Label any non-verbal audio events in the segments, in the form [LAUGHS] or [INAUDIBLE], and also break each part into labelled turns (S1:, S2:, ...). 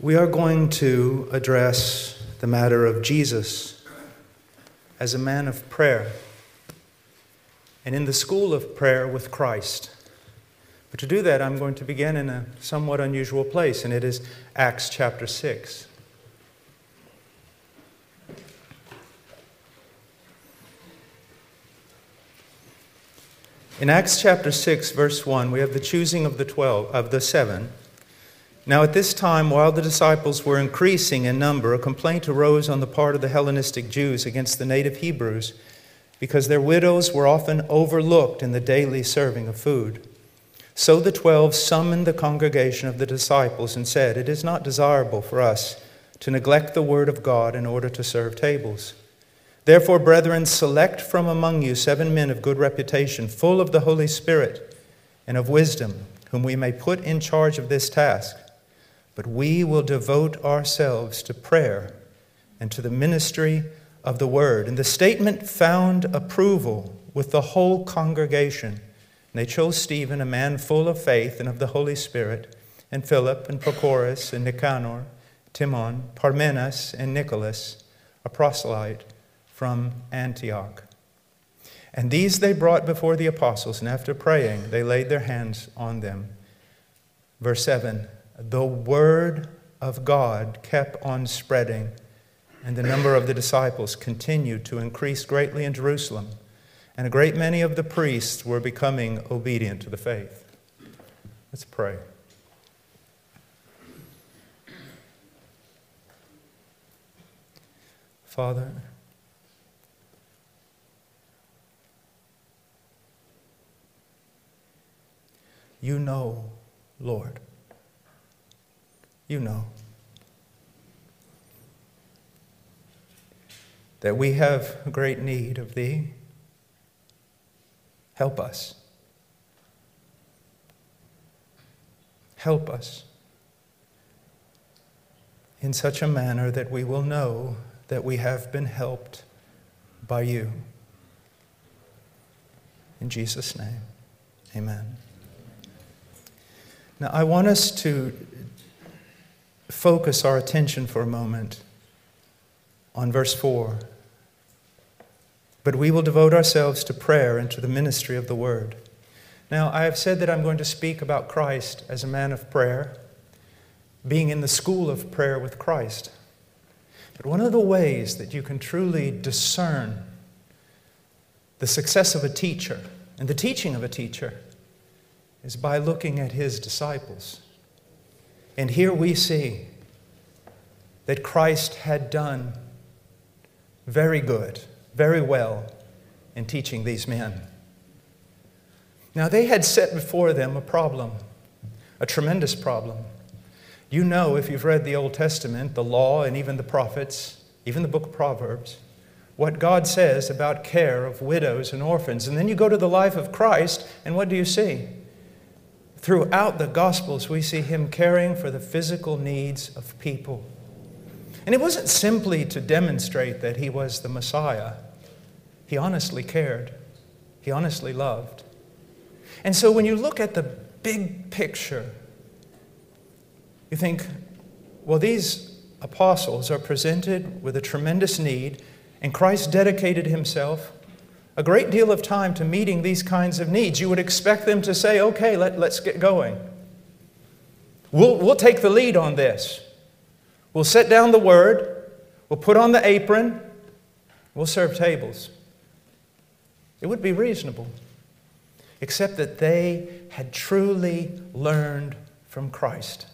S1: We are going to address the matter of Jesus as a man of prayer and in the school of prayer with Christ. But to do that, I'm going to begin in a somewhat unusual place, and it is Acts chapter 6. In Acts chapter 6, verse 1, we have the choosing of the 12, of the seven. Now, at this time, while the disciples were increasing in number, a complaint arose on the part of the Hellenistic Jews against the native Hebrews because their widows were often overlooked in the daily serving of food. So the twelve summoned the congregation of the disciples and said, It is not desirable for us to neglect the word of God in order to serve tables. Therefore, brethren, select from among you seven men of good reputation, full of the Holy Spirit and of wisdom, whom we may put in charge of this task but we will devote ourselves to prayer and to the ministry of the word. And the statement found approval with the whole congregation. And they chose Stephen, a man full of faith and of the Holy Spirit, and Philip, and Prochorus, and Nicanor, Timon, Parmenas, and Nicholas, a proselyte from Antioch. And these they brought before the apostles, and after praying, they laid their hands on them. Verse 7 the word of God kept on spreading, and the number of the disciples continued to increase greatly in Jerusalem, and a great many of the priests were becoming obedient to the faith. Let's pray. Father, you know, Lord you know. That we have great need of Thee. Help us. Help us in such a manner that we will know that we have been helped by you. In Jesus' name, amen. Now, I want us to focus our attention for a moment on verse 4. But we will devote ourselves to prayer and to the ministry of the word. Now, I have said that I'm going to speak about Christ as a man of prayer, being in the school of prayer with Christ. But one of the ways that you can truly discern the success of a teacher and the teaching of a teacher is by looking at his disciples. And here we see that Christ had done very good, very well in teaching these men. Now, they had set before them a problem, a tremendous problem. You know, if you've read the Old Testament, the law, and even the prophets, even the book of Proverbs, what God says about care of widows and orphans. And then you go to the life of Christ, and what do you see? Throughout the Gospels, we see him caring for the physical needs of people. And it wasn't simply to demonstrate that he was the Messiah, he honestly cared, he honestly loved. And so when you look at the big picture, you think, well, these apostles are presented with a tremendous need, and Christ dedicated himself a great deal of time to meeting these kinds of needs. You would expect them to say, okay, let, let's get going. We'll, we'll take the lead on this. We'll set down the word, we'll put on the apron, we'll serve tables. It would be reasonable, except that they had truly learned from Christ.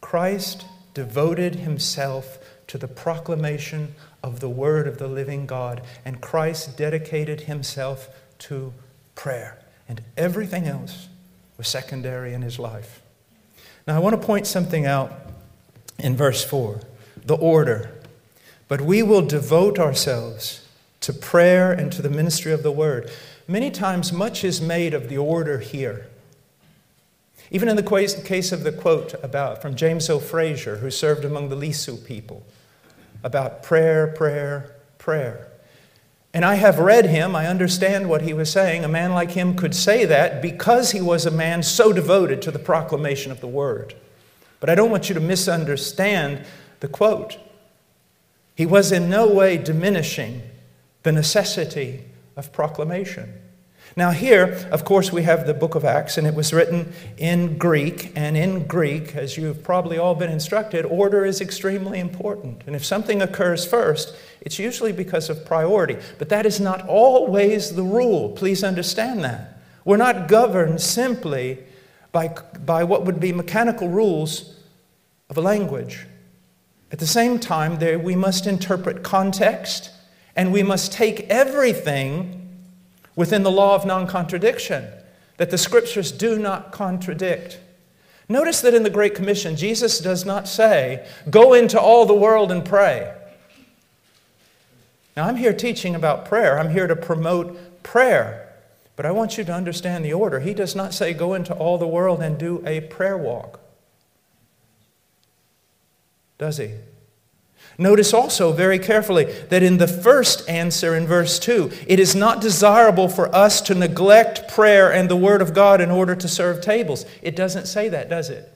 S1: Christ devoted himself to the proclamation of the Word of the living God. And Christ dedicated himself to prayer. And everything else was secondary in his life. Now, I want to point something out in verse 4 the order. But we will devote ourselves to prayer and to the ministry of the Word. Many times, much is made of the order here. Even in the case of the quote about from James O. Fraser, who served among the Lisu people about prayer, prayer, prayer. And I have read him, I understand what he was saying. A man like him could say that because he was a man so devoted to the proclamation of the word. But I don't want you to misunderstand the quote. He was in no way diminishing the necessity of proclamation. Now, here, of course, we have the book of Acts, and it was written in Greek. And in Greek, as you've probably all been instructed, order is extremely important. And if something occurs first, it's usually because of priority. But that is not always the rule. Please understand that. We're not governed simply by, by what would be mechanical rules of a language. At the same time, there, we must interpret context and we must take everything within the law of non contradiction, that the scriptures do not contradict. Notice that in the Great Commission, Jesus does not say, Go into all the world and pray. Now, I'm here teaching about prayer, I'm here to promote prayer. But I want you to understand the order. He does not say, Go into all the world and do a prayer walk. Does he? Notice also very carefully that in the first answer in verse 2, it is not desirable for us to neglect prayer and the Word of God in order to serve tables. It doesn't say that, does it?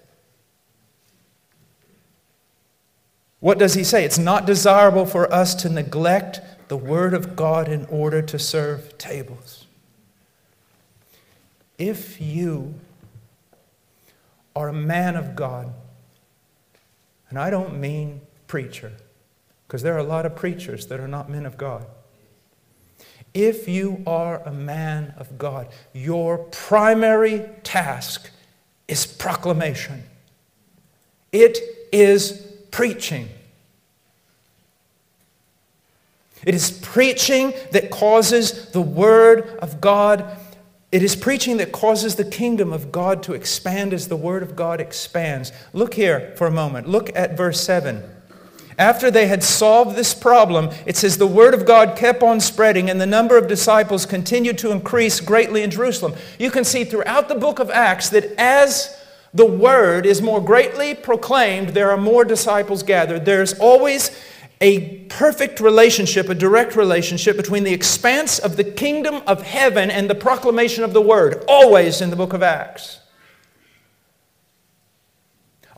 S1: What does he say? It's not desirable for us to neglect the Word of God in order to serve tables. If you are a man of God, and I don't mean preacher, because there are a lot of preachers that are not men of God. If you are a man of God, your primary task is proclamation. It is preaching. It is preaching that causes the Word of God. It is preaching that causes the kingdom of God to expand as the Word of God expands. Look here for a moment. Look at verse 7. After they had solved this problem, it says the word of God kept on spreading and the number of disciples continued to increase greatly in Jerusalem. You can see throughout the book of Acts that as the word is more greatly proclaimed, there are more disciples gathered. There's always a perfect relationship, a direct relationship between the expanse of the kingdom of heaven and the proclamation of the word, always in the book of Acts.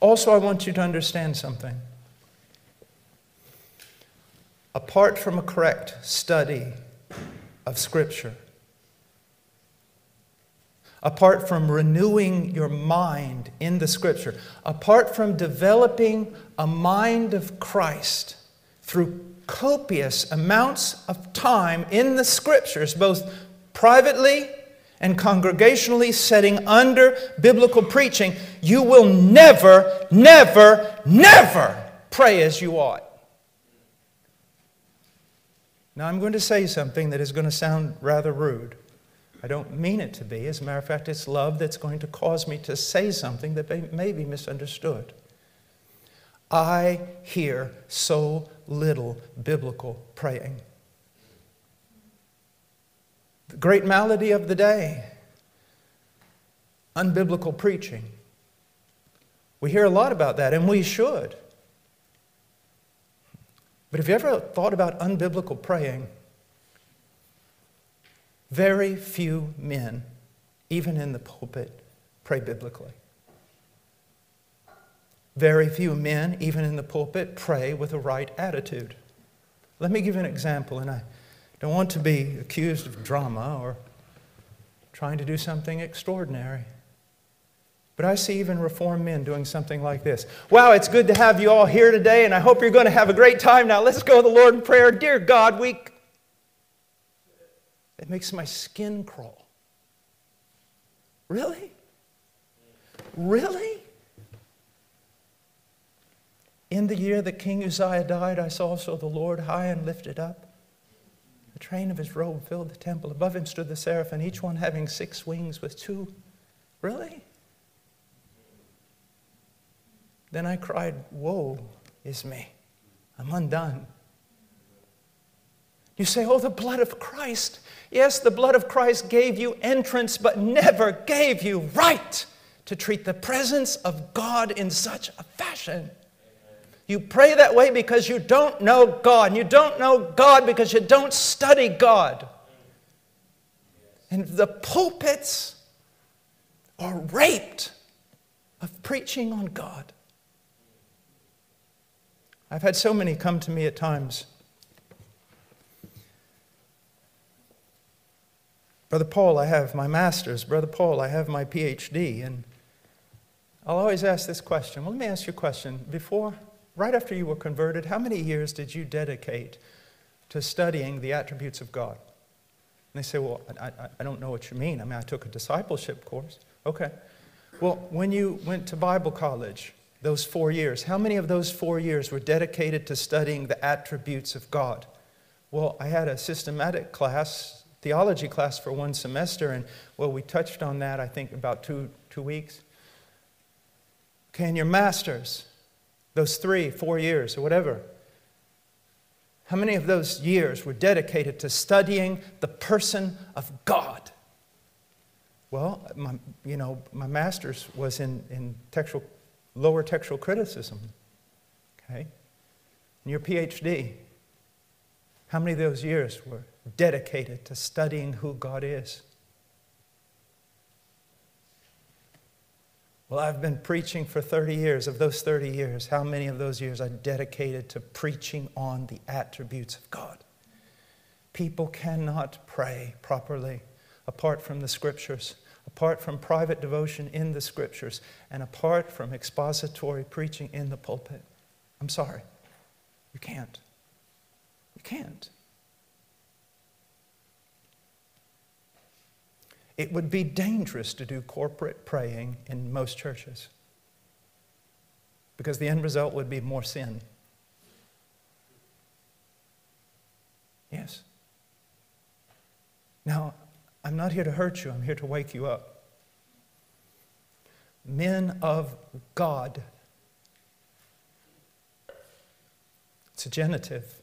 S1: Also, I want you to understand something apart from a correct study of Scripture, apart from renewing your mind in the Scripture, apart from developing a mind of Christ through copious amounts of time in the Scriptures, both privately and congregationally setting under biblical preaching, you will never, never, never pray as you ought. Now, I'm going to say something that is going to sound rather rude. I don't mean it to be. As a matter of fact, it's love that's going to cause me to say something that may be misunderstood. I hear so little biblical praying. The great malady of the day unbiblical preaching. We hear a lot about that, and we should. But have you ever thought about unbiblical praying? Very few men, even in the pulpit, pray biblically. Very few men, even in the pulpit, pray with a right attitude. Let me give you an example, and I don't want to be accused of drama or trying to do something extraordinary. But I see even Reformed men doing something like this. Wow, it's good to have you all here today, and I hope you're going to have a great time. Now let's go to the Lord in prayer. Dear God, we. It makes my skin crawl. Really? Really? In the year that King Uzziah died, I saw also the Lord high and lifted up. The train of his robe filled the temple. Above him stood the seraphim, each one having six wings with two. Really? Then I cried, Woe is me. I'm undone. You say, Oh, the blood of Christ. Yes, the blood of Christ gave you entrance, but never gave you right to treat the presence of God in such a fashion. You pray that way because you don't know God. And you don't know God because you don't study God. And the pulpits are raped of preaching on God. I've had so many come to me at times. Brother Paul, I have my master's. Brother Paul, I have my PhD. And I'll always ask this question. Well, let me ask you a question. Before, right after you were converted, how many years did you dedicate to studying the attributes of God? And they say, Well, I, I, don't know what you mean. I mean, I took a discipleship course. Okay. Well, when you went to Bible college, those four years, how many of those four years were dedicated to studying the attributes of God? Well, I had a systematic class, theology class for one semester, and well, we touched on that, I think, about two, two weeks. Okay, and your masters, those three, four years, or whatever, how many of those years were dedicated to studying the person of God? Well, my, you know, my master's was in, in textual, lower textual criticism. Okay? And your PhD, how many of those years were dedicated to studying who God is? Well, I've been preaching for 30 years. Of those 30 years, how many of those years I dedicated to preaching on the attributes of God? People cannot pray properly apart from the scriptures, apart from private devotion in the scriptures, and apart from expository preaching in the pulpit. I'm sorry. You can't. You can't. It would be dangerous to do corporate praying in most churches because the end result would be more sin. Yes. Now, I'm not here to hurt you, I'm here to wake you up. Men of God. It's a genitive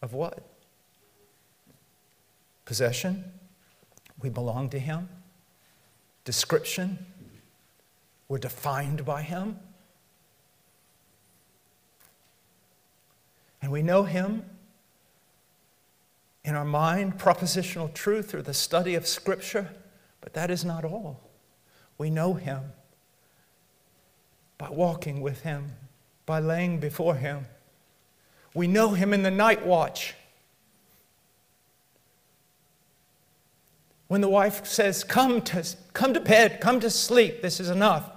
S1: of what? Possession, we belong to Him. Description, we're defined by Him. And we know Him in our mind, propositional truth or the study of Scripture, but that is not all. We know Him by walking with Him, by laying before Him. We know Him in the night watch. When the wife says, Come to, come to bed, come to sleep, this is enough.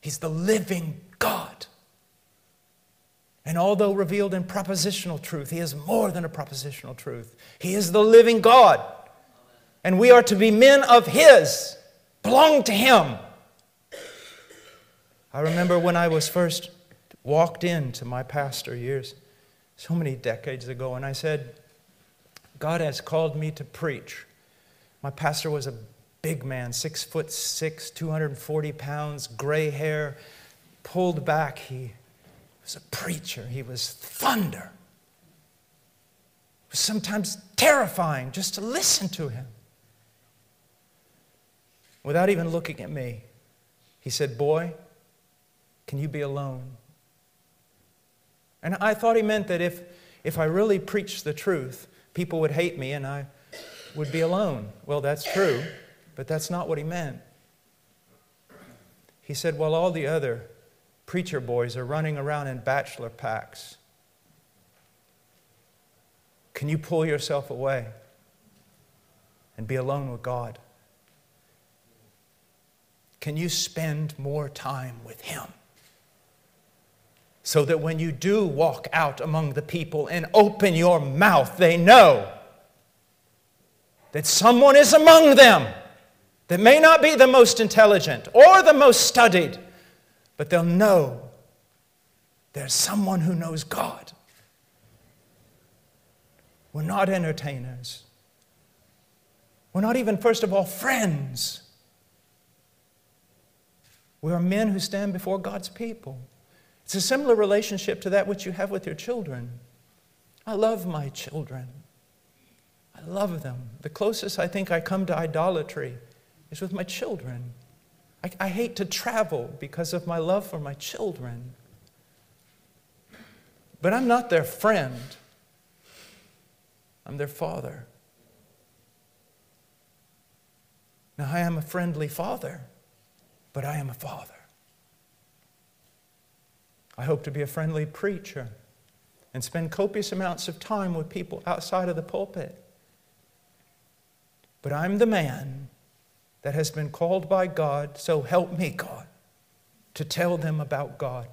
S1: He's the living. And although revealed in propositional truth, He is more than a propositional truth. He is the living God. And we are to be men of His, belong to Him. I remember when I was first walked into my pastor years so many decades ago, and I said, God has called me to preach. My pastor was a big man, six foot six, 240 pounds, gray hair, pulled back. He was a preacher, he was thunder. It was sometimes terrifying just to listen to him. Without even looking at me, he said, Boy, can you be alone? And I thought he meant that if, if I really preached the truth, people would hate me and I would be alone. Well, that's true, but that's not what he meant. He said, While all the other preacher boys are running around in bachelor packs, can you pull yourself away and be alone with God? Can you spend more time with Him? so that when you do walk out among the people and open your mouth, they know that someone is among them that may not be the most intelligent or the most studied, but they'll know there's someone who knows God. We're not entertainers. We're not even, first of all, friends. We are men who stand before God's people. It's a similar relationship to that which you have with your children. I love my children. I love them. The closest I think I come to idolatry is with my children. I, I hate to travel because of my love for my children. But I'm not their friend, I'm their father. Now, I am a friendly father, but I am a father. I hope to be a friendly preacher and spend copious amounts of time with people outside of the pulpit. But I'm the man that has been called by God, so help me, God, to tell them about God,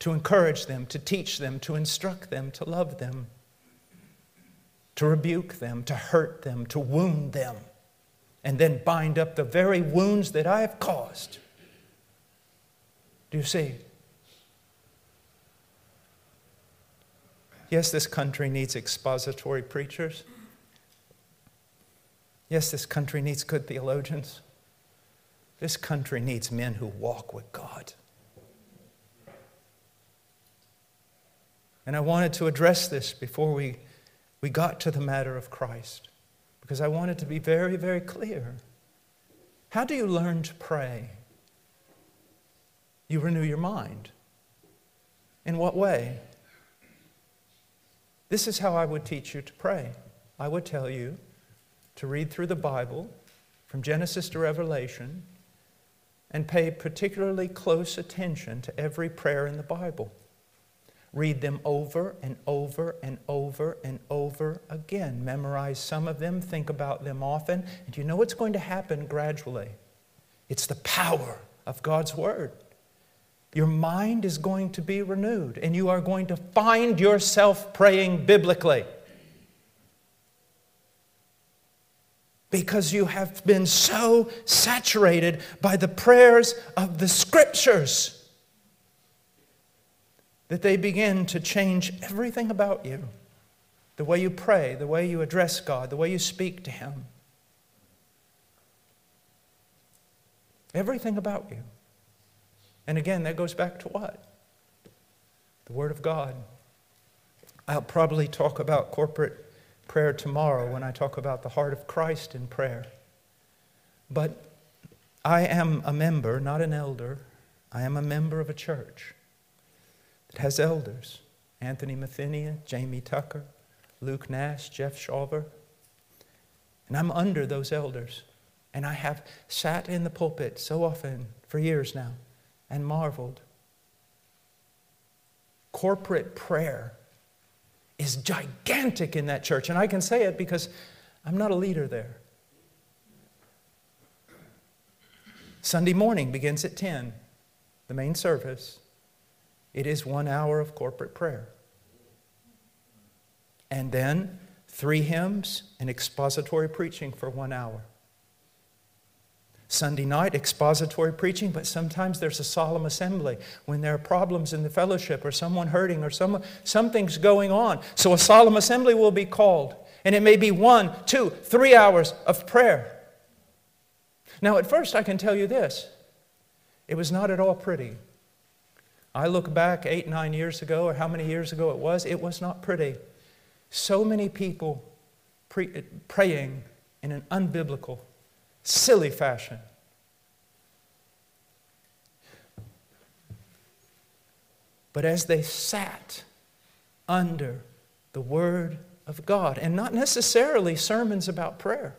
S1: to encourage them, to teach them, to instruct them, to love them, to rebuke them, to hurt them, to wound them, and then bind up the very wounds that I have caused. Do you see? Yes, this country needs expository preachers. Yes, this country needs good theologians. This country needs men who walk with God. And I wanted to address this before we, we got to the matter of Christ, because I wanted to be very, very clear. How do you learn to pray? You renew your mind. In what way? This is how I would teach you to pray. I would tell you to read through the Bible from Genesis to Revelation and pay particularly close attention to every prayer in the Bible. Read them over and over and over and over again. Memorize some of them, think about them often, and you know what's going to happen gradually? It's the power of God's Word. Your mind is going to be renewed, and you are going to find yourself praying biblically. Because you have been so saturated by the prayers of the scriptures that they begin to change everything about you the way you pray, the way you address God, the way you speak to Him. Everything about you. And again, that goes back to what? The Word of God. I'll probably talk about corporate prayer tomorrow when I talk about the heart of Christ in prayer. But I am a member, not an elder. I am a member of a church that has elders Anthony Mathenia, Jamie Tucker, Luke Nash, Jeff Shawver. And I'm under those elders. And I have sat in the pulpit so often for years now and marveled. Corporate prayer is gigantic in that church. And I can say it because I'm not a leader there. Sunday morning begins at 10, the main service. It is one hour of corporate prayer. And then three hymns and expository preaching for one hour. Sunday night, expository preaching, but sometimes there's a solemn assembly when there are problems in the fellowship or someone hurting or someone, something's going on. So a solemn assembly will be called, and it may be one, two, three hours of prayer. Now, at first, I can tell you this it was not at all pretty. I look back eight, nine years ago, or how many years ago it was, it was not pretty. So many people pre- praying in an unbiblical, silly fashion. But as they sat under the Word of God, and not necessarily sermons about prayer,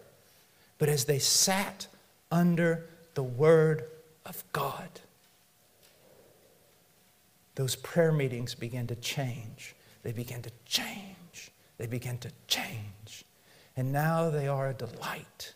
S1: but as they sat under the Word of God, those prayer meetings began to change. They began to change. They began to change. And now they are a delight.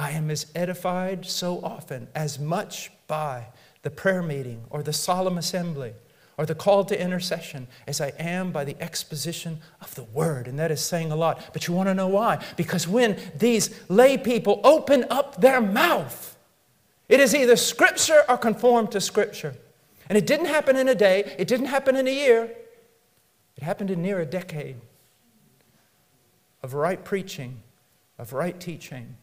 S1: I am as edified so often, as much by the prayer meeting or the solemn assembly or the call to intercession as I am by the exposition of the word. And that is saying a lot. But you want to know why? Because when these lay people open up their mouth, it is either scripture or conform to scripture. And it didn't happen in a day, it didn't happen in a year, it happened in near a decade of right preaching, of right teaching.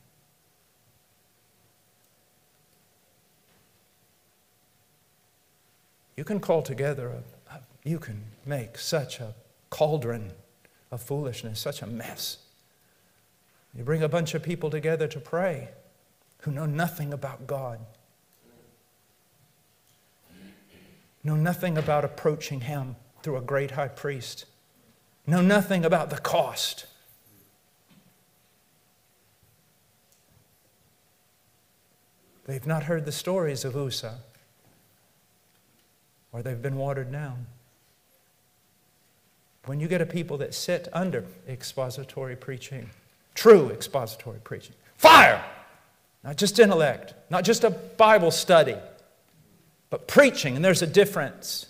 S1: You can call together, a, a, you can make such a cauldron of foolishness, such a mess. You bring a bunch of people together to pray, who know nothing about God, know nothing about approaching Him through a great high priest, know nothing about the cost. They've not heard the stories of Uzzah, or they've been watered down. When you get a people that sit under expository preaching, true expository preaching, fire! Not just intellect, not just a Bible study, but preaching, and there's a difference.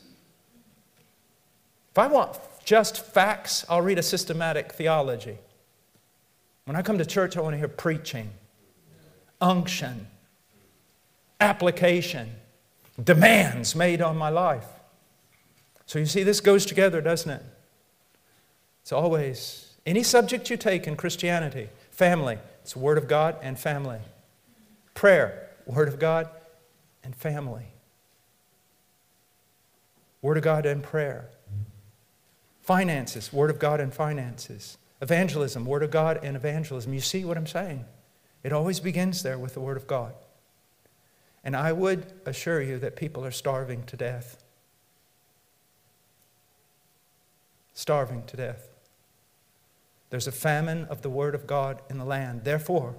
S1: If I want just facts, I'll read a systematic theology. When I come to church, I want to hear preaching, unction, application, demands made on my life. So you see, this goes together, doesn't it? It's always any subject you take in Christianity family, it's the Word of God and family. Prayer, Word of God and family. Word of God and prayer. Finances, Word of God and finances. Evangelism, Word of God and evangelism. You see what I'm saying? It always begins there with the Word of God. And I would assure you that people are starving to death. Starving to death. There's a famine of the Word of God in the land. Therefore,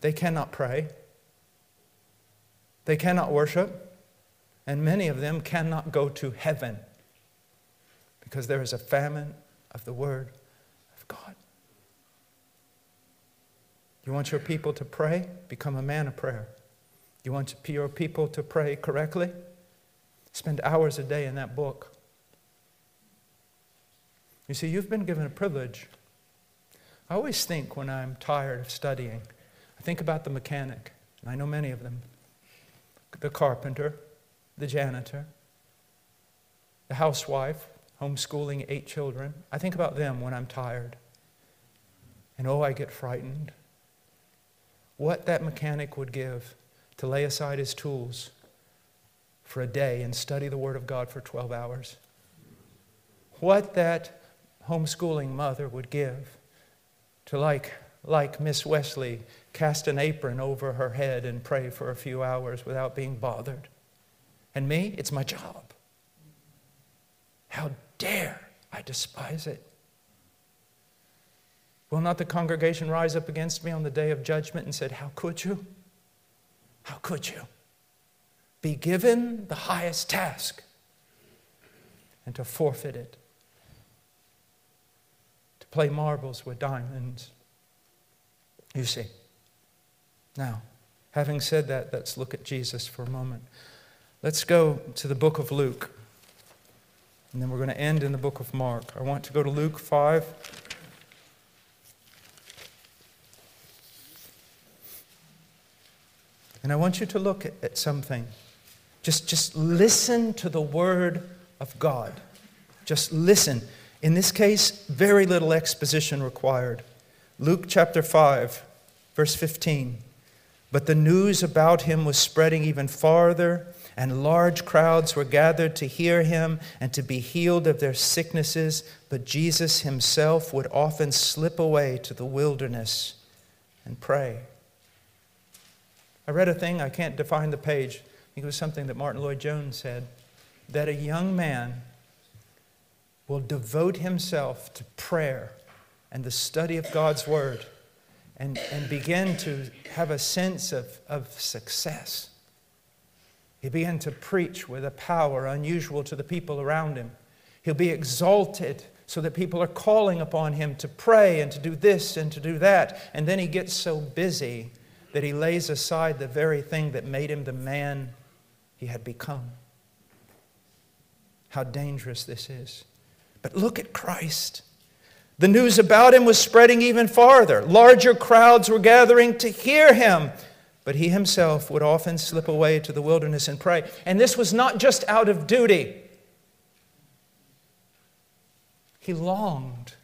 S1: they cannot pray, they cannot worship, and many of them cannot go to heaven because there is a famine of the Word of God. You want your people to pray? Become a man of prayer. You want your people to pray correctly? Spend hours a day in that book. You see, you've been given a privilege. I always think when I'm tired of studying, I think about the mechanic, and I know many of them the carpenter, the janitor, the housewife, homeschooling eight children. I think about them when I'm tired. And oh, I get frightened. What that mechanic would give to lay aside his tools for a day and study the Word of God for 12 hours. What that homeschooling mother would give to, like, like Miss Wesley, cast an apron over her head and pray for a few hours without being bothered. And me, it's my job. How dare I despise it? Will not the congregation rise up against me on the day of judgment and said, How could you? How could you be given the highest task and to forfeit it? To play marbles with diamonds. You see. Now, having said that, let's look at Jesus for a moment. Let's go to the book of Luke. And then we're going to end in the book of Mark. I want to go to Luke 5. And I want you to look at, at something. Just, just listen to the word of God. Just listen. In this case, very little exposition required. Luke chapter 5, verse 15. But the news about him was spreading even farther, and large crowds were gathered to hear him and to be healed of their sicknesses. But Jesus himself would often slip away to the wilderness and pray. I read a thing, I can't define the page. I think it was something that Martyn Lloyd-Jones said that a young man will devote himself to prayer and the study of God's Word and, and begin to have a sense of, of success. He began to preach with a power unusual to the people around him. He'll be exalted so that people are calling upon him to pray and to do this and to do that. And then he gets so busy that he lays aside the very thing that made him the man he had become. How dangerous this is. But look at Christ. The news about him was spreading even farther. Larger crowds were gathering to hear him. But he himself would often slip away to the wilderness and pray. And this was not just out of duty, he longed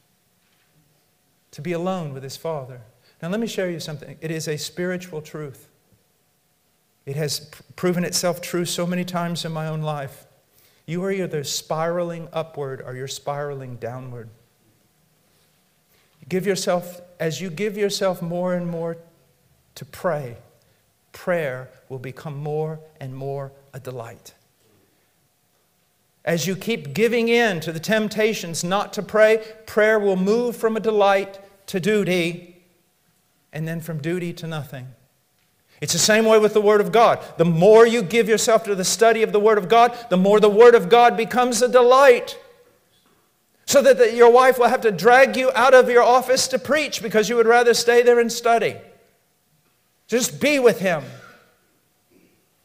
S1: to be alone with his Father. Now, let me show you something. It is a spiritual truth. It has proven itself true so many times in my own life. You are either spiraling upward or you're spiraling downward. Give yourself, as you give yourself more and more to pray, prayer will become more and more a delight. As you keep giving in to the temptations not to pray, prayer will move from a delight to duty, and then from duty to nothing. It's the same way with the Word of God. The more you give yourself to the study of the Word of God, the more the Word of God becomes a delight. So that the, your wife will have to drag you out of your office to preach because you would rather stay there and study. Just be with Him.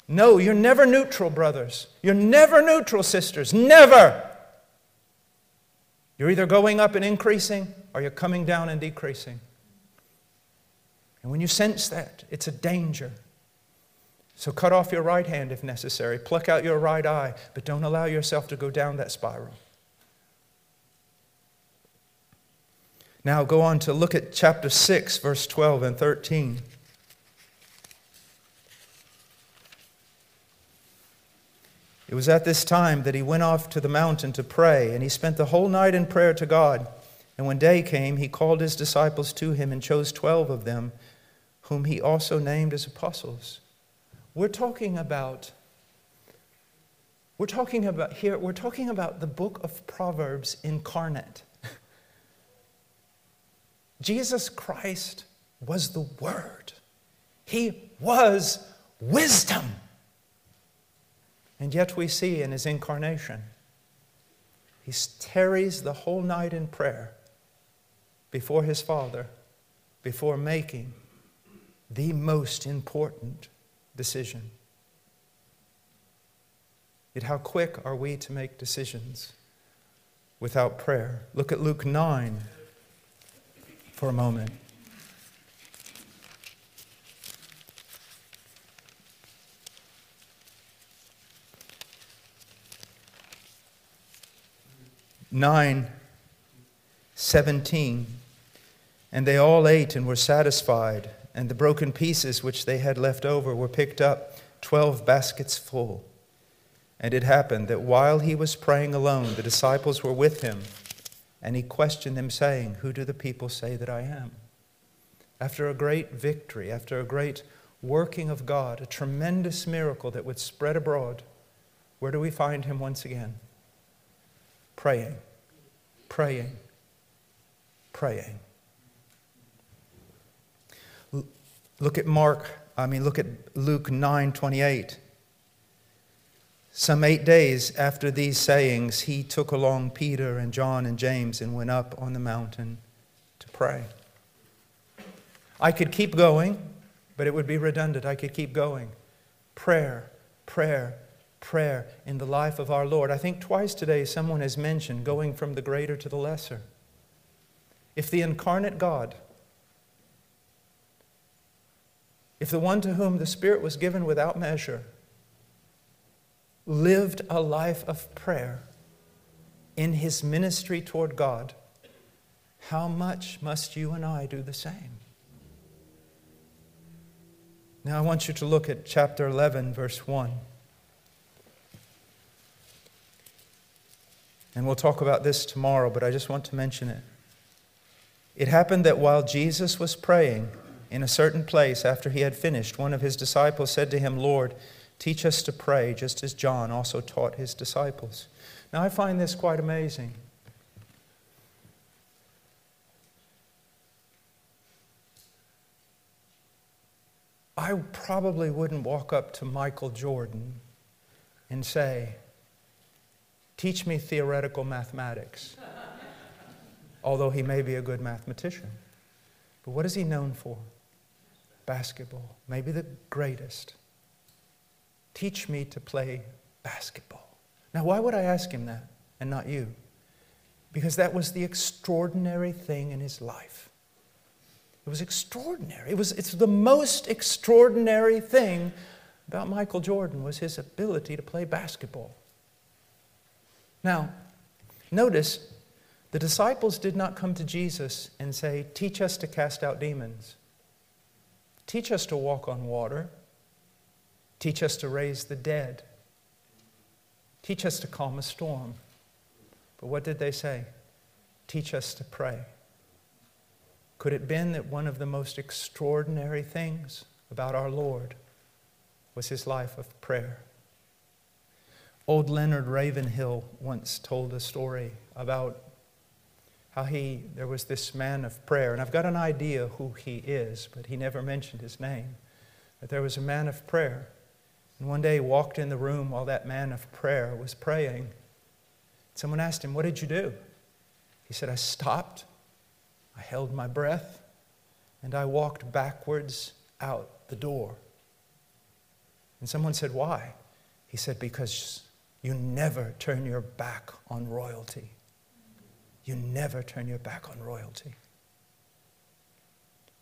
S1: No, you're never neutral, brothers. You're never neutral, sisters. Never. You're either going up and increasing or you're coming down and decreasing. And when you sense that, it's a danger. So cut off your right hand if necessary, pluck out your right eye, but don't allow yourself to go down that spiral. Now go on to look at chapter 6, verse 12 and 13. It was at this time that he went off to the mountain to pray, and he spent the whole night in prayer to God. And when day came, he called his disciples to him and chose twelve of them, whom he also named as apostles. We're talking about we're talking about here, we're talking about the book of Proverbs incarnate. [LAUGHS] Jesus Christ was the Word, He was wisdom. And yet we see in His incarnation, He tarries the whole night in prayer before His Father, before making the most important decision. Yet, how quick are we to make decisions without prayer? Look at Luke 9 for a moment. Nine, seventeen, and they all ate and were satisfied, and the broken pieces which they had left over were picked up, twelve baskets full. And it happened that while he was praying alone, the disciples were with him. And he questioned them, saying, Who do the people say that I am? After a great victory, after a great working of God, a tremendous miracle that would spread abroad, where do we find him once again? Praying, praying, praying. Look at Mark, I mean, look at Luke 9 28. Some eight days after these sayings, he took along Peter and John and James and went up on the mountain to pray. I could keep going, but it would be redundant. I could keep going. Prayer, prayer, prayer in the life of our Lord. I think twice today someone has mentioned going from the greater to the lesser. If the incarnate God, if the one to whom the Spirit was given without measure, lived a life of prayer in his ministry toward God, how much must you and I do the same? Now, I want you to look at chapter 11, verse 1. And we'll talk about this tomorrow, but I just want to mention it. It happened that while Jesus was praying in a certain place after he had finished, one of his disciples said to him, Lord, Teach us to pray, just as John also taught his disciples. Now, I find this quite amazing. I probably wouldn't walk up to Michael Jordan and say, Teach me theoretical mathematics, although he may be a good mathematician. But what is he known for? Basketball, maybe the greatest. Teach me to play basketball. Now, why would I ask him that and not you? Because that was the extraordinary thing in his life. It was extraordinary. It was, it's the most extraordinary thing about Michael Jordan was his ability to play basketball. Now, notice the disciples did not come to Jesus and say, Teach us to cast out demons. Teach us to walk on water. Teach us to raise the dead. Teach us to calm a storm. But what did they say? Teach us to pray. Could it been that one of the most extraordinary things about our Lord was his life of prayer. Old Leonard Ravenhill once told a story about how he, there was this man of prayer, and I've got an idea who he is, but he never mentioned his name. But there was a man of prayer. And one day he walked in the room while that man of prayer was praying. Someone asked him, What did you do? He said, I stopped, I held my breath, and I walked backwards out the door. And someone said, Why? He said, Because you never turn your back on royalty. You never turn your back on royalty.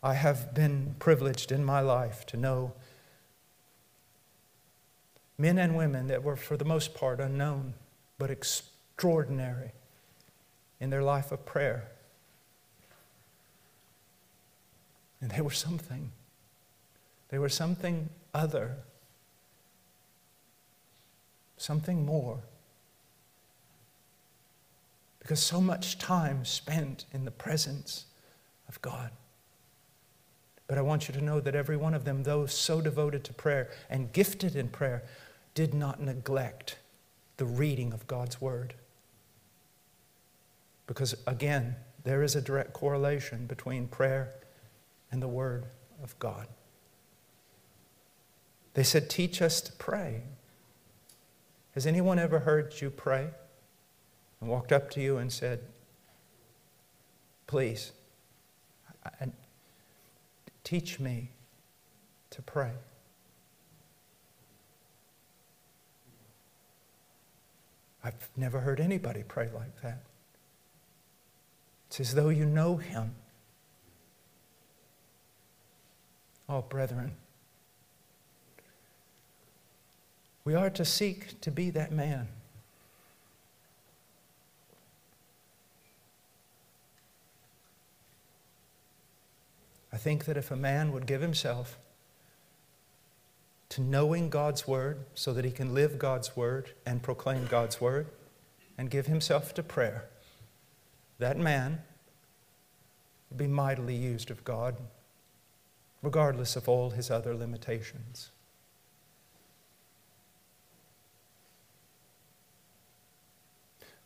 S1: I have been privileged in my life to know men and women that were, for the most part, unknown, but extraordinary in their life of prayer. And they were something. They were something other, something more. Because so much time spent in the presence of God. But I want you to know that every one of them, though so devoted to prayer and gifted in prayer, did not neglect the reading of God's Word. Because again, there is a direct correlation between prayer and the Word of God. They said, Teach us to pray. Has anyone ever heard you pray and walked up to you and said, Please, teach me to pray? I've never heard anybody pray like that. It's as though you know him. Oh, brethren, we are to seek to be that man. I think that if a man would give himself to knowing God's word so that he can live God's word and proclaim God's word and give himself to prayer, that man would be mightily used of God, regardless of all his other limitations.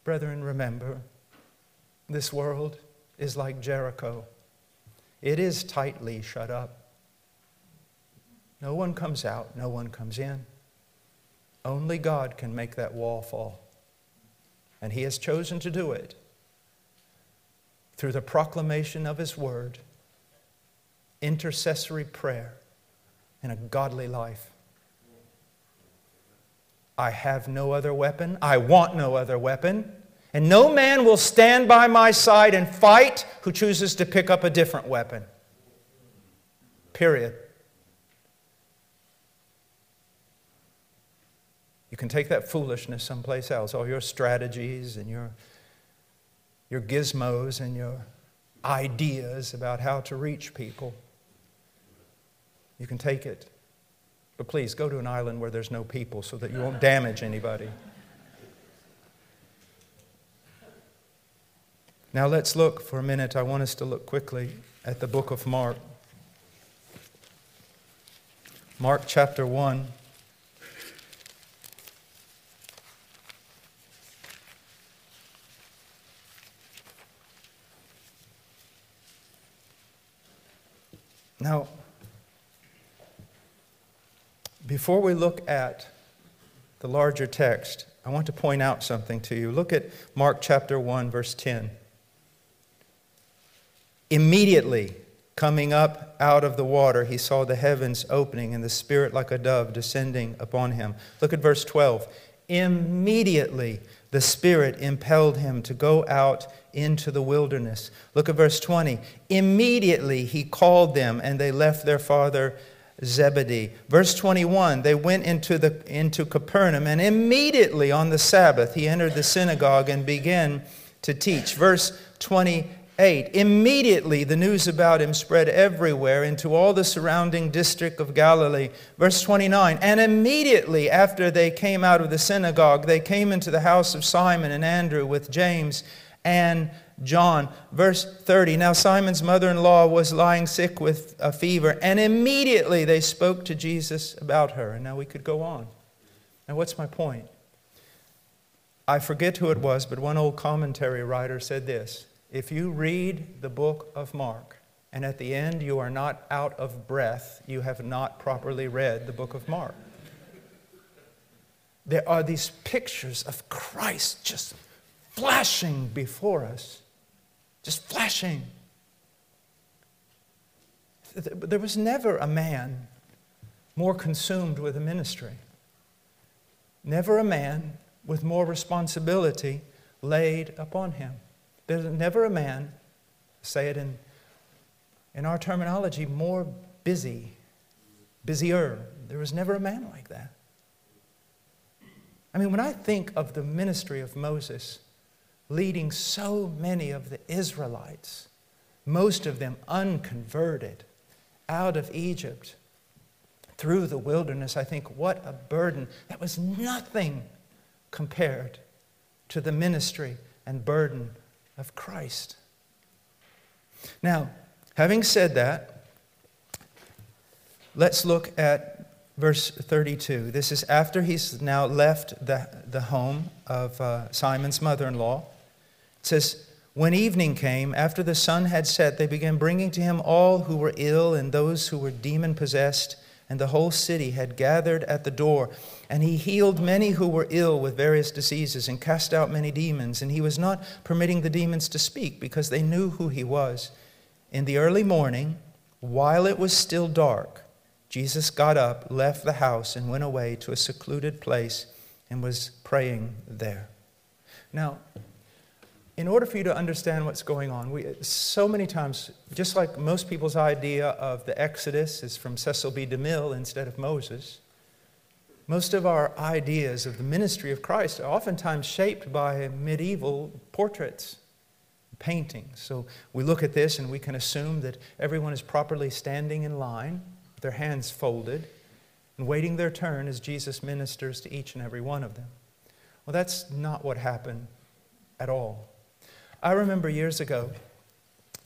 S1: Brethren, remember, this world is like Jericho. It is tightly shut up. No one comes out, no one comes in. Only God can make that wall fall. And He has chosen to do it through the proclamation of His word, intercessory prayer, and a godly life. I have no other weapon. I want no other weapon. And no man will stand by my side and fight who chooses to pick up a different weapon. Period. You can take that foolishness someplace else, all your strategies and your, your gizmos and your ideas about how to reach people. You can take it. But please go to an island where there's no people so that you won't damage anybody. Now let's look for a minute. I want us to look quickly at the book of Mark. Mark chapter 1. Now, before we look at the larger text, I want to point out something to you. Look at Mark chapter 1, verse 10. Immediately, coming up out of the water, he saw the heavens opening and the Spirit like a dove descending upon him. Look at verse 12. Immediately, the Spirit impelled him to go out into the wilderness. Look at verse 20. Immediately, he called them, and they left their father Zebedee. Verse 21, they went into, the, into Capernaum, and immediately on the Sabbath, he entered the synagogue and began to teach. Verse 20 8. Immediately the news about him spread everywhere into all the surrounding district of Galilee. Verse 29. And immediately after they came out of the synagogue, they came into the house of Simon and Andrew with James and John. Verse 30 Now Simon's mother in law was lying sick with a fever, and immediately they spoke to Jesus about her. And now we could go on. Now, what's my point? I forget who it was, but one old commentary writer said this If you read the book of Mark, and at the end you are not out of breath, you have not properly read the book of Mark. There are these pictures of Christ just flashing before us, just flashing. There was never a man more consumed with a ministry, never a man with more responsibility laid upon him. There's never a man, say it in, in our terminology, more busy, busier. There was never a man like that. I mean, when I think of the ministry of Moses leading so many of the Israelites, most of them unconverted, out of Egypt through the wilderness, I think what a burden. That was nothing compared to the ministry and burden of Christ. Now, having said that, let's look at verse 32. This is after he's now left the, the home of uh, Simon's mother in law. It says, When evening came, after the sun had set, they began bringing to him all who were ill and those who were demon possessed, and the whole city had gathered at the door. And he healed many who were ill with various diseases and cast out many demons. And he was not permitting the demons to speak because they knew who he was. In the early morning, while it was still dark, Jesus got up, left the house, and went away to a secluded place and was praying there. Now, in order for you to understand what's going on, we, so many times, just like most people's idea of the Exodus is from Cecil B. DeMille instead of Moses, most of our ideas of the ministry of Christ are oftentimes shaped by medieval portraits, paintings. So we look at this and we can assume that everyone is properly standing in line their hands folded, and waiting their turn as Jesus ministers to each and every one of them. Well, that's not what happened at all. I remember years ago,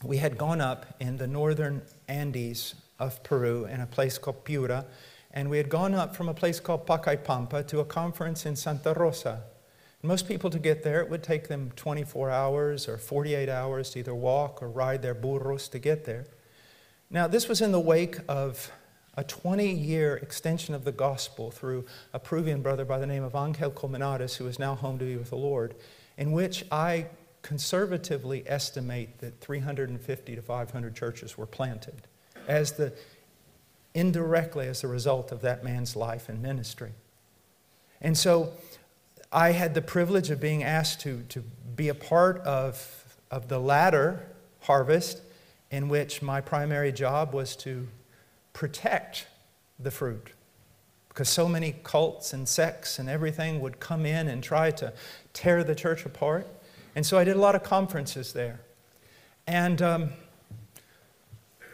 S1: we had gone up in the northern Andes of Peru in a place called Piura, and we had gone up from a place called Pacaypampa to a conference in Santa Rosa. most people to get there, it would take them 24 hours or 48 hours to either walk or ride their burros to get there. Now, this was in the wake of a 20 year extension of the gospel through a Peruvian brother by the name of Angel Colmenares, who is now home to be with the Lord, in which I conservatively estimate that 350 to 500 churches were planted as the indirectly as a result of that man's life and ministry. And so I had the privilege of being asked to, to be a part of, of the latter harvest in which my primary job was to protect the fruit. Because so many cults and sects and everything would come in and try to tear the church apart. And so I did a lot of conferences there. And um,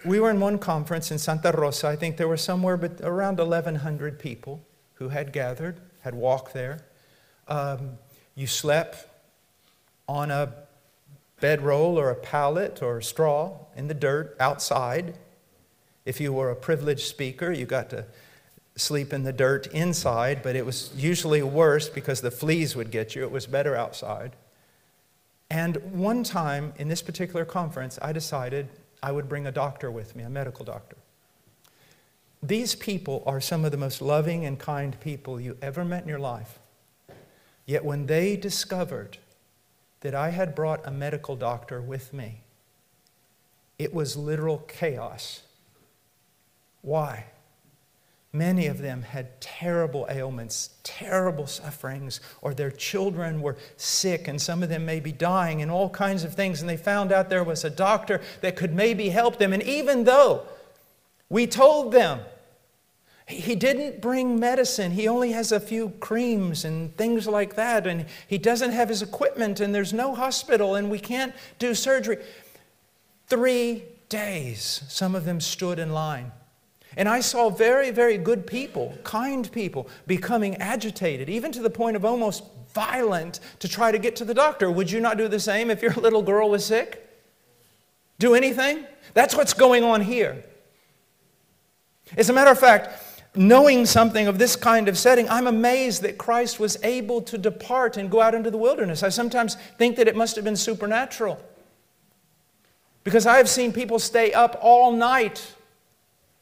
S1: we were in one conference in Santa Rosa. I think there were somewhere but around 1,100 people who had gathered, had walked there. Um, you slept on a bedroll or a pallet or straw in the dirt outside. If you were a privileged speaker, you got to sleep in the dirt inside, but it was usually worse because the fleas would get you. It was better outside. And one time in this particular conference, I decided I would bring a doctor with me, a medical doctor. These people are some of the most loving and kind people you ever met in your life. Yet when they discovered that I had brought a medical doctor with me, it was literal chaos why? Many of them had terrible ailments, terrible sufferings, or their children were sick, and some of them may be dying, and all kinds of things. And they found out there was a doctor that could maybe help them. And even though we told them he didn't bring medicine, he only has a few creams and things like that, and he doesn't have his equipment, and there's no hospital, and we can't do surgery. Three days, some of them stood in line and I saw very, very good people, kind people, becoming agitated, even to the point of almost violent to try to get to the doctor. Would you not do the same if your [LAUGHS] little girl was sick? Do anything? That's what's going on here. As a matter of fact, knowing something of this kind of setting, I'm amazed that Christ was able to depart and go out into the wilderness. I sometimes think that it must have been supernatural. Because I have seen people stay up all night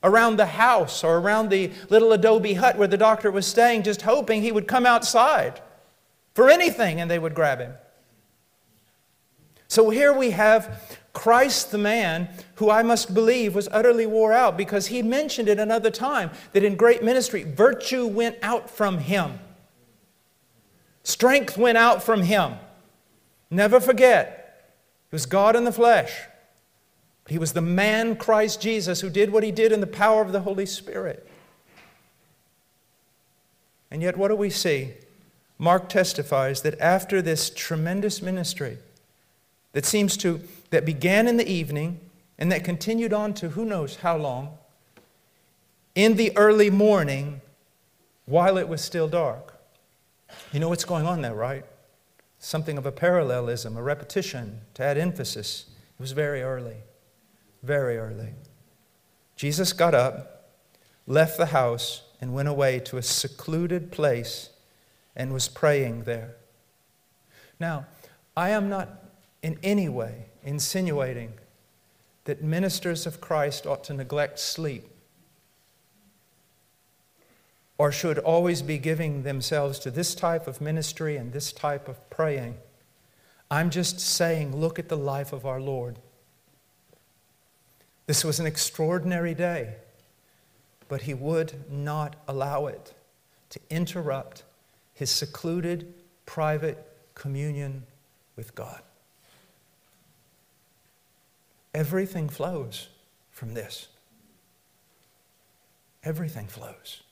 S1: around the house or around the little adobe hut where the doctor was staying, just hoping he would come outside for anything and they would grab him. So here we have Christ the man, who I must believe was utterly wore out because he mentioned it another time that in great ministry, virtue went out from him, strength went out from him. Never forget, it was God in the flesh. He was the man Christ Jesus who did what he did in the power of the Holy Spirit. And yet, what do we see? Mark testifies that after this tremendous ministry that seems to that began in the evening and that continued on to who knows how long, in the early morning while it was still dark. You know what's going on there, right? Something of a parallelism, a repetition to add emphasis. It was very early, very early. Jesus got up, left the house, and went away to a secluded place and was praying there. Now, I am not in any way insinuating that ministers of Christ ought to neglect sleep or should always be giving themselves to this type of ministry and this type of praying. I'm just saying, look at the life of our Lord. This was an extraordinary day, but he would not allow it to interrupt his secluded, private communion with God. Everything flows from this. Everything flows.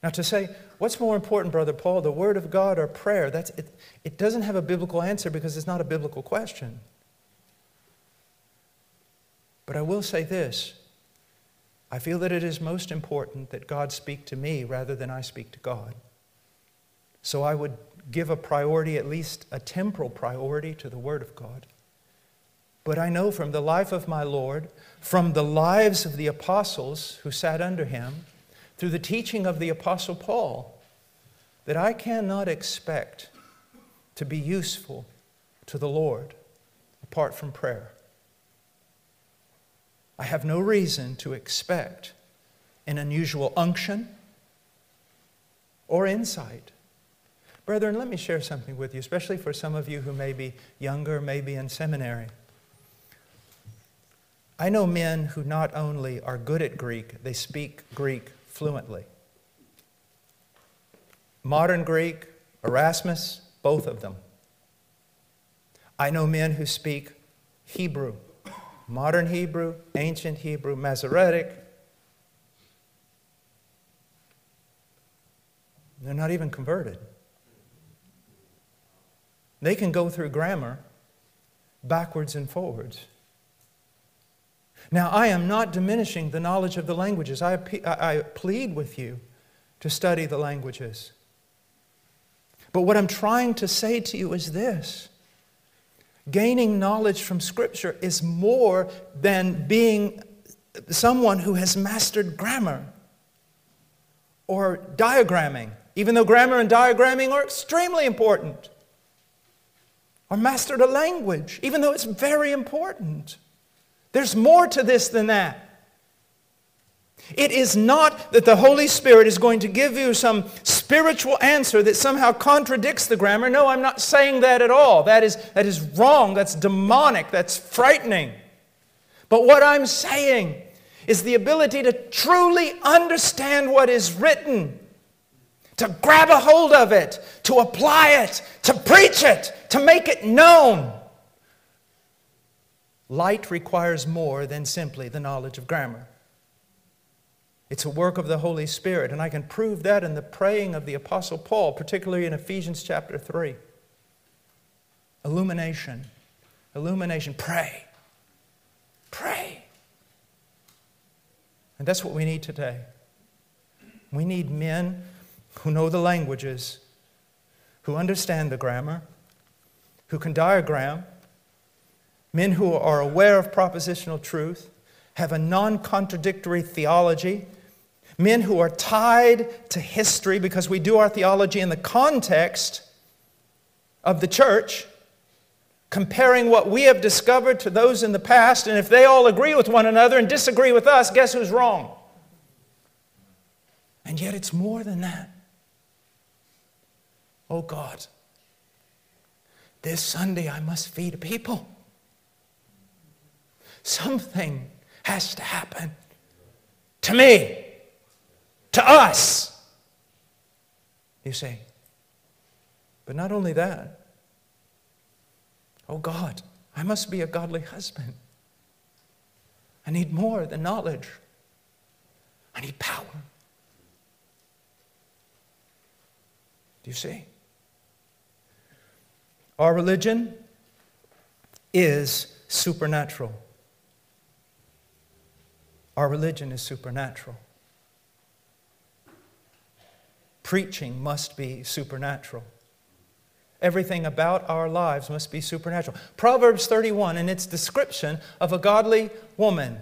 S1: Now, to say, what's more important, Brother Paul, the Word of God or prayer? That's, it, it doesn't have a biblical answer because it's not a biblical question. But I will say this I feel that it is most important that God speak to me rather than I speak to God. So I would give a priority, at least a temporal priority, to the Word of God. But I know from the life of my Lord, from the lives of the apostles who sat under him, through the teaching of the Apostle Paul, that I cannot expect to be useful to the Lord apart from prayer. I have no reason to expect an unusual unction or insight. Brethren, let me share something with you, especially for some of you who may be younger, maybe in seminary. I know men who not only are good at Greek, they speak Greek fluently. Modern Greek, Erasmian, both of them. I know men who speak Hebrew, modern Hebrew, ancient Hebrew, Masoretic. They're not even converted. They can go through grammar backwards and forwards. Now, I am not diminishing the knowledge of the languages. I, I, plead with you to study the languages. But what I'm trying to say to you is this gaining knowledge from Scripture is more than being someone who has mastered grammar or diagramming, even though grammar and diagramming are extremely important. Or mastered a language, even though it's very important. There's more to this than that. It is not that the Holy Spirit is going to give you some spiritual answer that somehow contradicts the grammar. No, I'm not saying that at all. That is, that is wrong. That's demonic. That's frightening. But what I'm saying is the ability to truly understand what is written, to grab a hold of it, to apply it, to preach it, to make it known. Light requires more than simply the knowledge of grammar. It's a work of the Holy Spirit, and I can prove that in the praying of the Apostle Paul, particularly in Ephesians chapter 3. Illumination. Illumination. Pray. Pray. And that's what we need today. We need men who know the languages who understand the grammar, who can diagram, men who are aware of propositional truth, have a non contradictory theology, men who are tied to history because we do our theology in the context of the church, comparing what we have discovered to those in the past, and if they all agree with one another and disagree with us, guess who's wrong? And yet it's more than that. Oh God, this Sunday I must feed a people. Something has to happen to me, to us. You see. But not only that, oh God, I must be a godly husband. I need more than knowledge, I need power. Do you see? Our religion is supernatural. Our religion is supernatural. Preaching must be supernatural. Everything about our lives must be supernatural. Proverbs 31, in its description of a godly woman.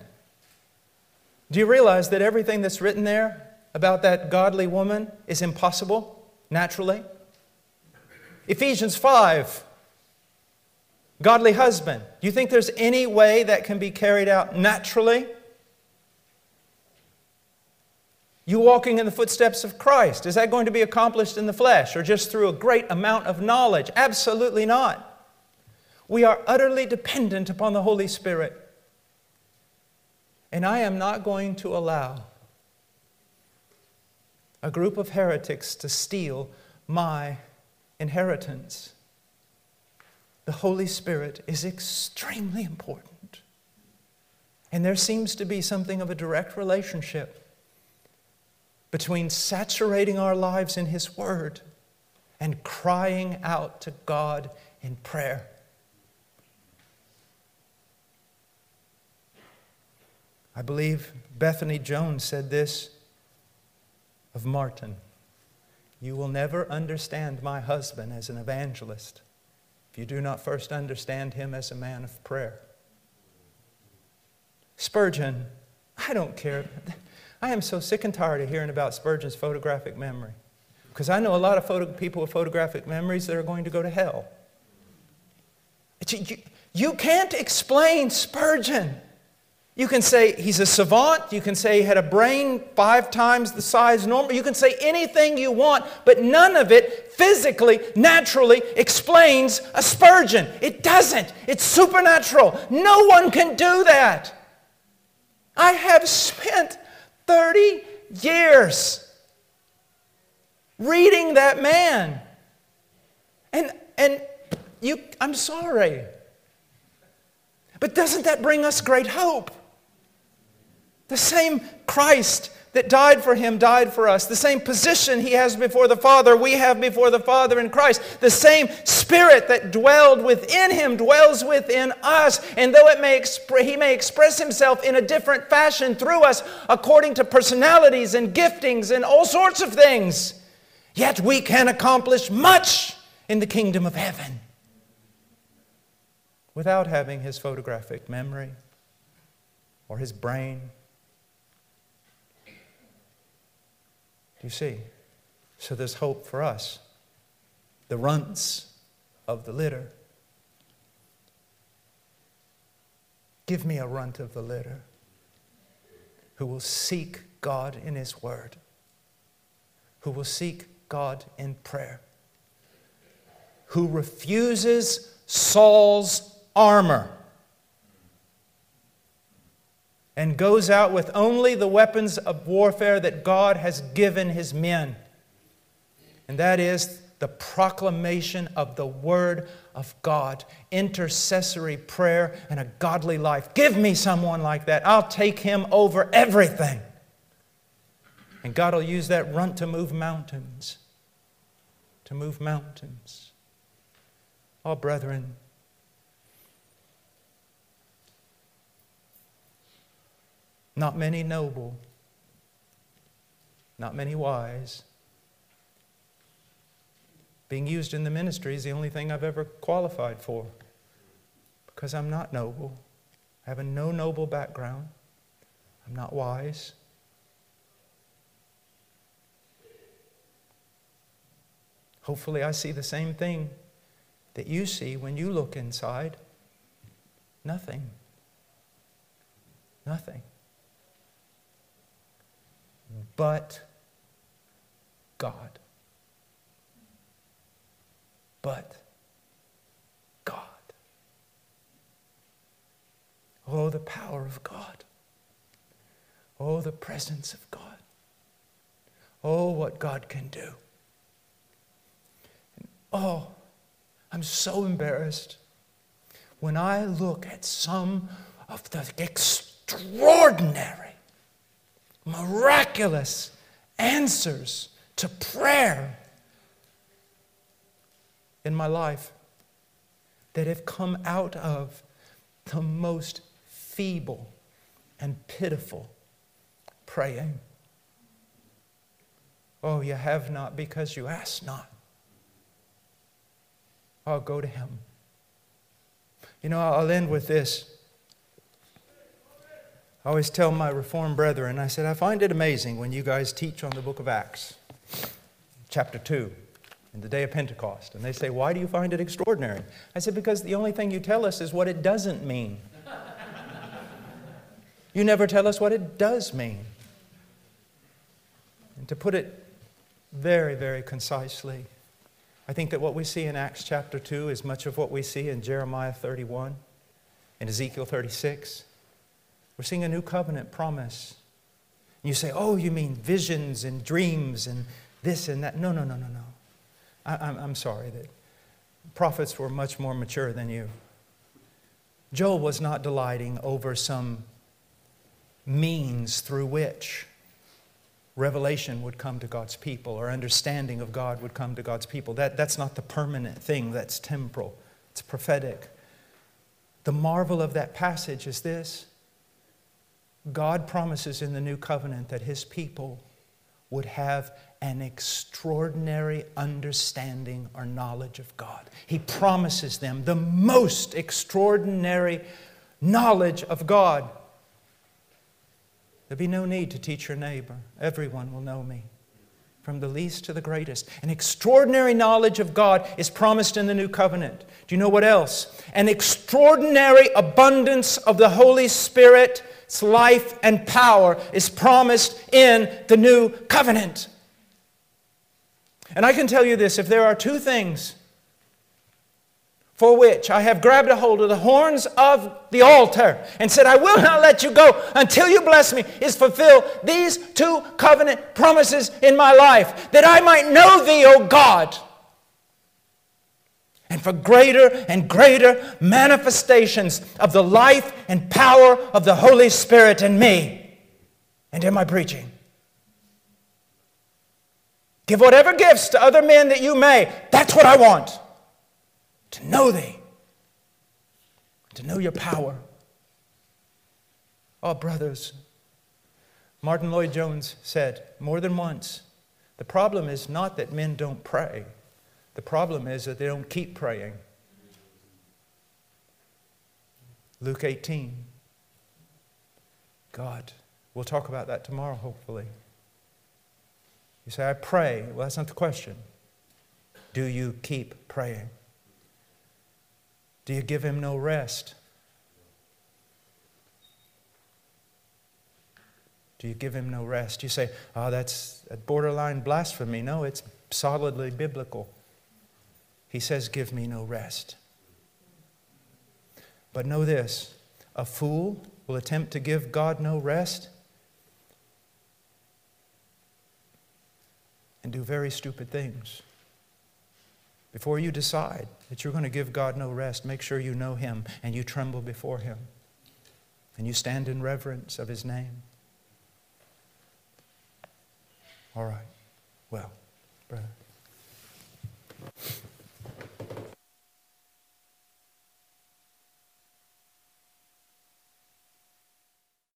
S1: Do you realize that everything that's written there about that godly woman is impossible naturally? Ephesians 5, godly husband. Do you think there's any way that can be carried out naturally? You walking in the footsteps of Christ, is that going to be accomplished in the flesh or just through a great amount of knowledge? Absolutely not. We are utterly dependent upon the Holy Spirit. And I am not going to allow a group of heretics to steal my inheritance. The Holy Spirit is extremely important. And there seems to be something of a direct relationship between saturating our lives in His Word and crying out to God in prayer. I believe Bethan Jones said this of Martyn. You will never understand my husband as an evangelist if you do not first understand him as a man of prayer. Spurgeon, I don't care. I am so sick and tired of hearing about Spurgeon's photographic memory because I know a lot of photo- people with photographic memories that are going to go to hell. You, you can't explain Spurgeon. You can say he's a savant. You can say he had a brain five times the size normal. You can say anything you want, but none of it physically, naturally explains a Spurgeon. It doesn't. It's supernatural. No one can do that. I have spent 30 years reading that man. And, and you, I'm sorry. But doesn't that bring us great hope? The same Christ that died for him died for us. The same position he has before the Father, we have before the Father in Christ. The same Spirit that dwelled within him dwells within us. And though it may he may express himself in a different fashion through us according to personalities and giftings and all sorts of things, yet we can accomplish much in the kingdom of heaven without having his photographic memory or his brain You see? So there's hope for us, the runts of the litter. Give me a runt of the litter who will seek God in His Word, who will seek God in prayer, who refuses Saul's armor and goes out with only the weapons of warfare that God has given his men. And that is the proclamation of the Word of God, intercessory prayer, and a godly life. Give me someone like that. I'll take him over everything. And God will use that runt to move mountains. To move mountains. Oh, brethren, Not many noble, not many wise, Being used in the ministry is the only thing I've ever qualified for because I'm not noble. I have a no noble background. I'm not wise. Hopefully, I see the same thing that you see when you look inside. Nothing. Nothing. But God. But God. Oh, the power of God. Oh, the presence of God. Oh, what God can do. Oh, I'm so embarrassed when I look at some of the extraordinary, miraculous answers to prayer in my life that have come out of the most feeble and pitiful praying. Oh, you have not because you ask not. I'll go to him. You know, I'll end with this. I always tell my Reformed brethren, I said, I find it amazing when you guys teach on the book of Acts, chapter 2, in the day of Pentecost. And they say, Why do you find it extraordinary? I said, Because the only thing you tell us is what it doesn't mean. you never tell us what it does mean. And to put it very, very concisely, I think that what we see in Acts chapter 2 is much of what we see in Jeremiah 31 and Ezekiel 36. We're seeing a new covenant promise. And you say, oh, you mean visions and dreams and this and that. No, no, no, no, no. I, am sorry that prophets were much more mature than you. Joel was not delighting over some means through which revelation would come to God's people or understanding of God would come to God's people. That, that's not the permanent thing, that's temporal, it's prophetic. The marvel of that passage is this God promises in the new covenant that his people would have an extraordinary understanding or knowledge of God. He promises them the most extraordinary knowledge of God. There'll be no need to teach your neighbor. Everyone will know me, from the least to the greatest. An extraordinary knowledge of God is promised in the new covenant. Do you know what else? An extraordinary abundance of the Holy Spirit's life and power is promised in the new covenant. And I can tell you this if there are two things for which I have grabbed a hold of the horns of the altar and said, I will not let you go until you bless me, is fulfill these two covenant promises in my life, that I might know thee, O God, and for greater and greater manifestations of the life and power of the Holy Spirit in me and in my preaching. Give whatever gifts to other men that you may. That's what I want to know thee, to know your power. Oh, brothers, Martyn Lloyd-Jones said more than once the problem is not that men don't pray, the problem is that they don't keep praying. Luke 18. God. We'll talk about that tomorrow, hopefully. You say, I pray. Well, that's not the question. Do you keep praying? Do you give him no rest? Do you give him no rest? You say, oh, that's borderline blasphemy. No, it's solidly biblical. He says, Give me no rest. But know this a fool will attempt to give God no rest and do very stupid things. Before you decide that you're going to give God no rest, make sure you know Him and you tremble before Him and you stand in reverence of His name. All right. Well, brother.